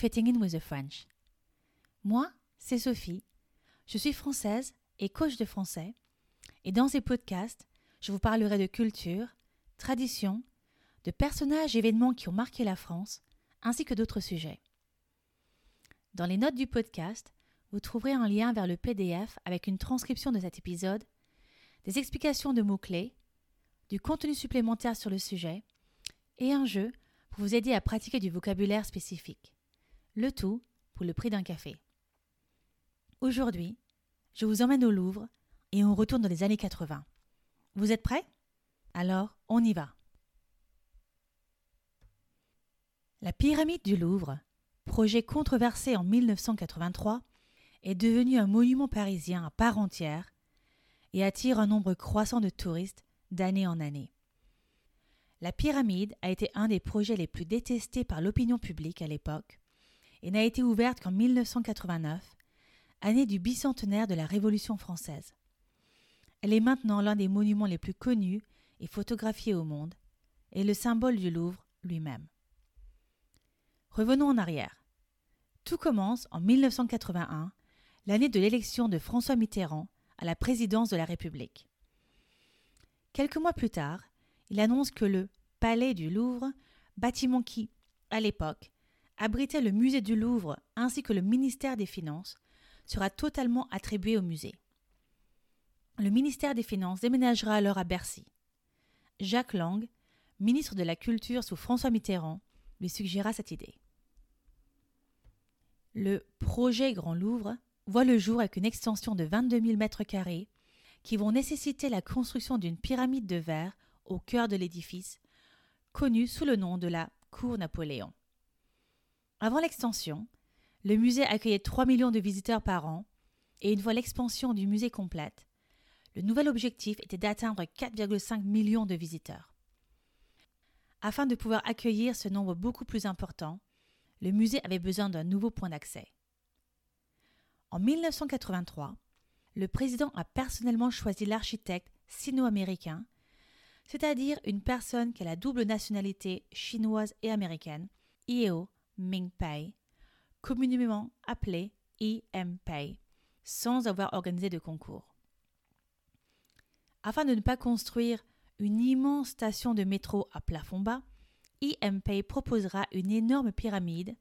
Fitting in with the French. Moi, c'est Sophie. Je suis française et coach de français. Et dans ces podcasts, je vous parlerai de culture, tradition, de personnages et événements qui ont marqué la France, ainsi que d'autres sujets. Dans les notes du podcast, vous trouverez un lien vers le PDF avec une transcription de cet épisode, des explications de mots-clés, du contenu supplémentaire sur le sujet et un jeu pour vous aider à pratiquer du vocabulaire spécifique. Le tout pour le prix d'un café. Aujourd'hui, je vous emmène au Louvre et on retourne dans les années 80. Vous êtes prêts? Alors, on y va. La pyramide du Louvre, projet controversé en 1983, est devenue un monument parisien à part entière et attire un nombre croissant de touristes d'année en année. La pyramide a été un des projets les plus détestés par l'opinion publique à l'époque et n'a été ouverte qu'en 1989, année du bicentenaire de la Révolution française. Elle est maintenant l'un des monuments les plus connus et photographiés au monde, et le symbole du Louvre lui-même. Revenons en arrière. Tout commence en 1981, l'année de l'élection de François Mitterrand à la présidence de la République. Quelques mois plus tard, il annonce que le Palais du Louvre, bâtiment qui, à l'époque, abritait le musée du Louvre ainsi que le ministère des Finances, sera totalement attribué au musée. Le ministère des Finances déménagera alors à Bercy. Jacques Lang, ministre de la Culture sous François Mitterrand, lui suggéra cette idée. Le projet Grand Louvre voit le jour avec une extension de 22 000 mètres carrés qui vont nécessiter la construction d'une pyramide de verre au cœur de l'édifice, connue sous le nom de la Cour Napoléon. Avant l'extension, le musée accueillait 3 millions de visiteurs par an, et une fois l'expansion du musée complète, le nouvel objectif était d'atteindre 4,5 millions de visiteurs. Afin de pouvoir accueillir ce nombre beaucoup plus important, le musée avait besoin d'un nouveau point d'accès. En 1983, le président a personnellement choisi l'architecte sino-américain, c'est-à-dire une personne qui a la double nationalité chinoise et américaine, Yeo Ming-pei, communément appelé E.M.Pei, sans avoir organisé de concours. Afin de ne pas construire une immense station de métro à plafond bas, E.M.Pei proposera une énorme pyramide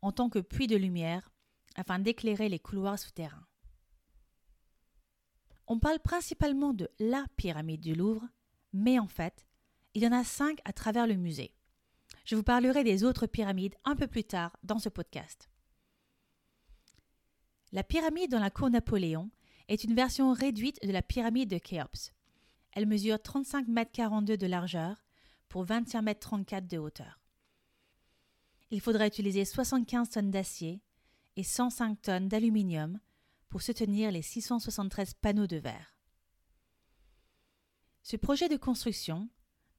en tant que puits de lumière afin d'éclairer les couloirs souterrains. On parle principalement de la pyramide du Louvre, mais en fait, il y en a cinq à travers le musée. Je vous parlerai des autres pyramides un peu plus tard dans ce podcast. La pyramide dans la cour Napoléon est une version réduite de la pyramide de Khéops. Elle mesure 35 mètres 42 de largeur pour 21 mètres 34 de hauteur. Il faudra utiliser 75 tonnes d'acier et 105 tonnes d'aluminium pour soutenir les 673 panneaux de verre. Ce projet de construction,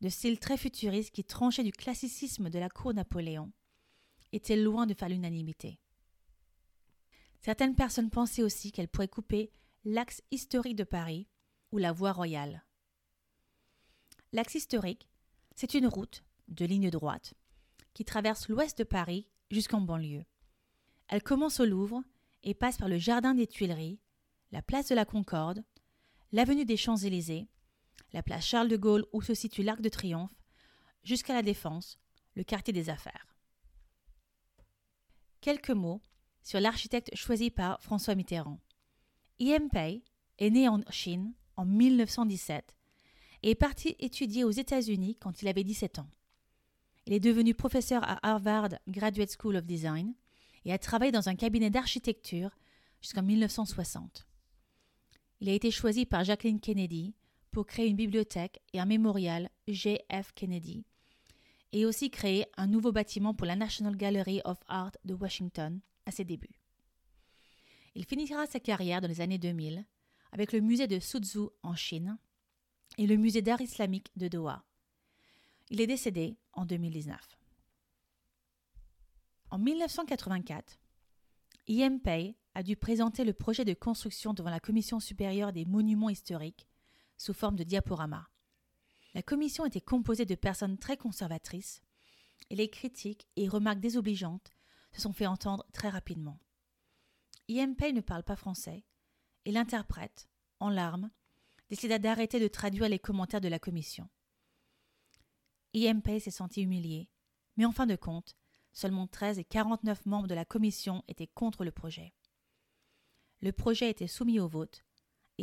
de style très futuriste qui tranchait du classicisme de la cour Napoléon, était loin de faire l'unanimité. Certaines personnes pensaient aussi qu'elle pourrait couper l'axe historique de Paris ou la voie royale. L'axe historique, c'est une route de ligne droite qui traverse l'ouest de Paris jusqu'en banlieue. Elle commence au Louvre et passe par le jardin des Tuileries, la place de la Concorde, l'avenue des Champs-Élysées, la place Charles de Gaulle où se situe l'Arc de Triomphe, jusqu'à la Défense, le quartier des affaires. Quelques mots sur l'architecte choisi par François Mitterrand. Iem Pei est né en Chine en 1917 et est parti étudier aux États-Unis quand il avait 17 ans. Il est devenu professeur à Harvard Graduate School of Design et a travaillé dans un cabinet d'architecture jusqu'en 1960. Il a été choisi par Jacqueline Kennedy pour créer une bibliothèque et un mémorial J.F. Kennedy, et aussi créer un nouveau bâtiment pour la National Gallery of Art de Washington à ses débuts. Il finira sa carrière dans les années 2000 avec le musée de Suzhou en Chine et le musée d'art islamique de Doha. Il est décédé en 2019. En 1984, Iem Pei a dû présenter le projet de construction devant la Commission supérieure des monuments historiques sous forme de diaporama. La commission était composée de personnes très conservatrices et les critiques et remarques désobligeantes se sont fait entendre très rapidement. Pei ne parle pas français et l'interprète, en larmes, décida d'arrêter de traduire les commentaires de la commission. Pei s'est senti humilié, mais en fin de compte, seulement 13 et 49 membres de la commission étaient contre le projet. Le projet été soumis au vote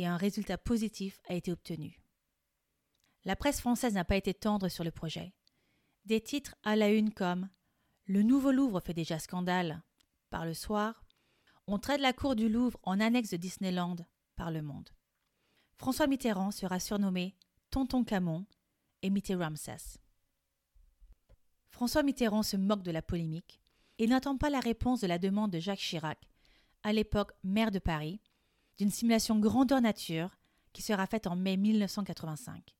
et un résultat positif a été obtenu. La presse française n'a pas été tendre sur le projet. Des titres à la une comme Le nouveau Louvre fait déjà scandale par le soir, on traite la cour du Louvre en annexe de Disneyland par le monde. François Mitterrand sera surnommé Tonton Camon et Mitterrand Ramsès. François Mitterrand se moque de la polémique et n'attend pas la réponse de la demande de Jacques Chirac, à l'époque maire de Paris, d'une simulation grandeur nature qui sera faite en mai 1985.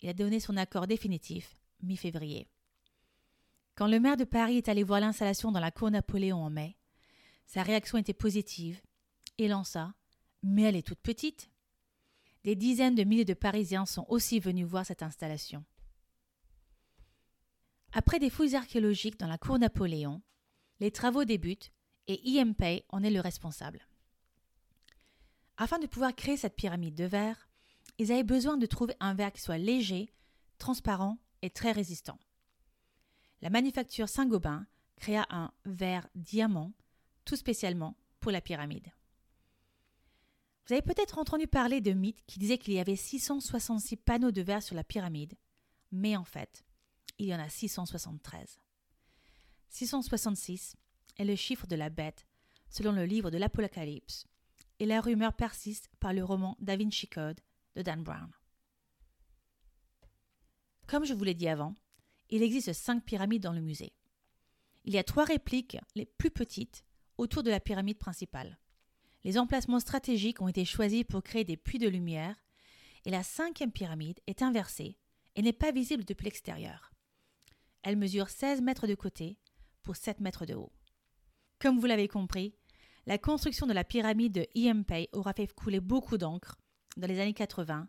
Il a donné son accord définitif mi-février. Quand le maire de Paris est allé voir l'installation dans la cour Napoléon en mai, sa réaction était positive et lança Mais elle est toute petite. Des dizaines de milliers de Parisiens sont aussi venus voir cette installation. Après des fouilles archéologiques dans la cour Napoléon, les travaux débutent et Pei en est le responsable. Afin de pouvoir créer cette pyramide de verre, ils avaient besoin de trouver un verre qui soit léger, transparent et très résistant. La manufacture Saint-Gobain créa un verre diamant, tout spécialement pour la pyramide. Vous avez peut-être entendu parler de mythes qui disaient qu'il y avait 666 panneaux de verre sur la pyramide, mais en fait, il y en a 673. 666 est le chiffre de la bête, selon le livre de l'Apocalypse, et la rumeur persiste par le roman Da Vinci Code de Dan Brown. Comme je vous l'ai dit avant, il existe cinq pyramides dans le musée. Il y a trois répliques, les plus petites, autour de la pyramide principale. Les emplacements stratégiques ont été choisis pour créer des puits de lumière, et la cinquième pyramide est inversée et n'est pas visible depuis l'extérieur. Elle mesure 16 mètres de côté pour 7 mètres de haut. Comme vous l'avez compris, la construction de la pyramide de Iempei aura fait couler beaucoup d'encre dans les années 80,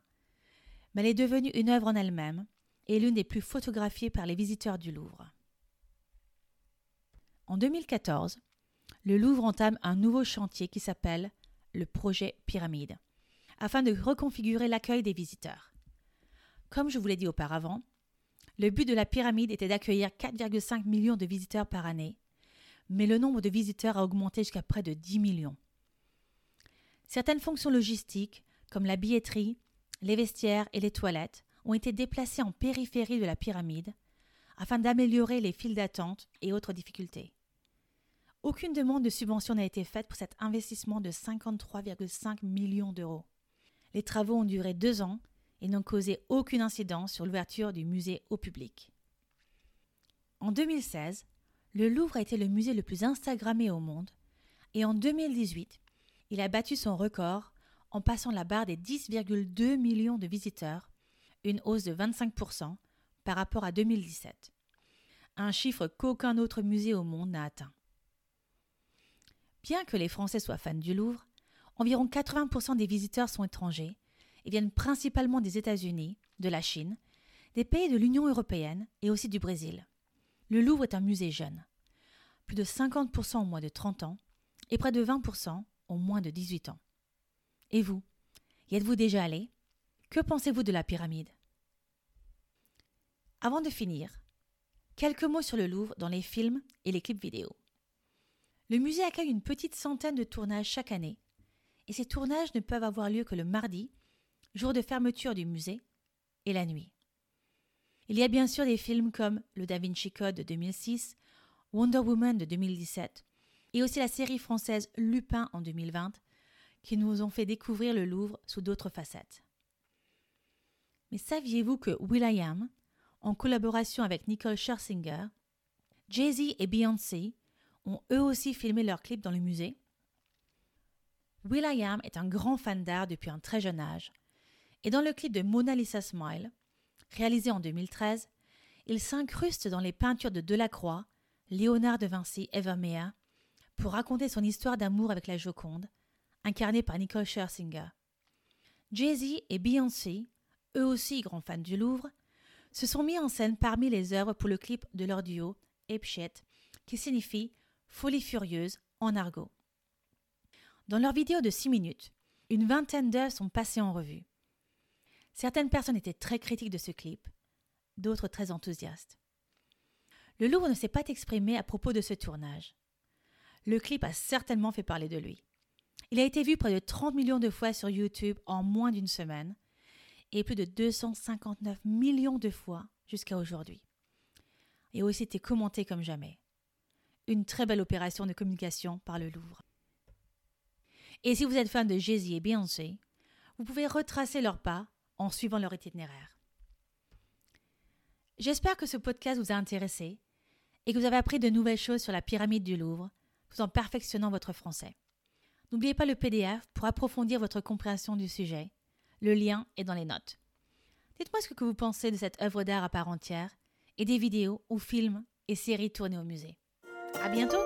mais elle est devenue une œuvre en elle-même et l'une des plus photographiées par les visiteurs du Louvre. En 2014, le Louvre entame un nouveau chantier qui s'appelle le projet Pyramide, afin de reconfigurer l'accueil des visiteurs. Comme je vous l'ai dit auparavant, le but de la pyramide était d'accueillir 4,5 millions de visiteurs par année, mais le nombre de visiteurs a augmenté jusqu'à près de 10 millions. Certaines fonctions logistiques, comme la billetterie, les vestiaires et les toilettes, ont été déplacées en périphérie de la pyramide afin d'améliorer les files d'attente et autres difficultés. Aucune demande de subvention n'a été faite pour cet investissement de 53,5 millions d'euros. Les travaux ont duré deux ans et n'ont causé aucune incidence sur l'ouverture du musée au public. En 2016, le Louvre a été le musée le plus Instagrammé au monde et en 2018, il a battu son record en passant la barre des 10,2 millions de visiteurs, une hausse de 25% par rapport à 2017, un chiffre qu'aucun autre musée au monde n'a atteint. Bien que les Français soient fans du Louvre, environ 80% des visiteurs sont étrangers et viennent principalement des États-Unis, de la Chine, des pays de l'Union européenne et aussi du Brésil. Le Louvre est un musée jeune. Plus de 50% ont moins de 30 ans et près de 20% ont moins de 18 ans. Et vous? Y êtes-vous déjà allé? Que pensez-vous de la pyramide? Avant de finir, quelques mots sur le Louvre dans les films et les clips vidéo. Le musée accueille une petite centaine de tournages chaque année, et ces tournages ne peuvent avoir lieu que le mardi jour de fermeture du musée, et la nuit. Il y a bien sûr des films comme Le Da Vinci Code de 2006, Wonder Woman de 2017, et aussi la série française Lupin en 2020, qui nous ont fait découvrir le Louvre sous d'autres facettes. Mais saviez-vous que Will.i.am, en collaboration avec Nicole Scherzinger, Jay-Z et Beyoncé ont eux aussi filmé leurs clips dans le musée? Will.i.am est un grand fan d'art depuis un très jeune âge et dans le clip de Mona Lisa Smile, réalisé en 2013, il s'incruste dans les peintures de Delacroix, Léonard de Vinci et Vermeer pour raconter son histoire d'amour avec la Joconde, incarnée par Nicole Scherzinger. Jay-Z et Beyoncé, eux aussi grands fans du Louvre, se sont mis en scène parmi les œuvres pour le clip de leur duo Shit, qui signifie Folie furieuse en argot. Dans leur vidéo de 6 minutes, une vingtaine d'heures sont passées en revue. Certaines personnes étaient très critiques de ce clip, d'autres très enthousiastes. Le Louvre ne s'est pas exprimé à propos de ce tournage. Le clip a certainement fait parler de lui. Il a été vu près de 30 millions de fois sur YouTube en moins d'une semaine et plus de 259 millions de fois jusqu'à aujourd'hui. Et aussi été commenté comme jamais. Une très belle opération de communication par le Louvre. Et si vous êtes fan de Jay-Z et Beyoncé, vous pouvez retracer leurs pas en suivant leur itinéraire. J'espère que ce podcast vous a intéressé et que vous avez appris de nouvelles choses sur la pyramide du Louvre tout en perfectionnant votre français. N'oubliez pas le PDF pour approfondir votre compréhension du sujet. Le lien est dans les notes. Dites-moi ce que vous pensez de cette œuvre d'art à part entière et des vidéos ou films et séries tournées au musée. À bientôt!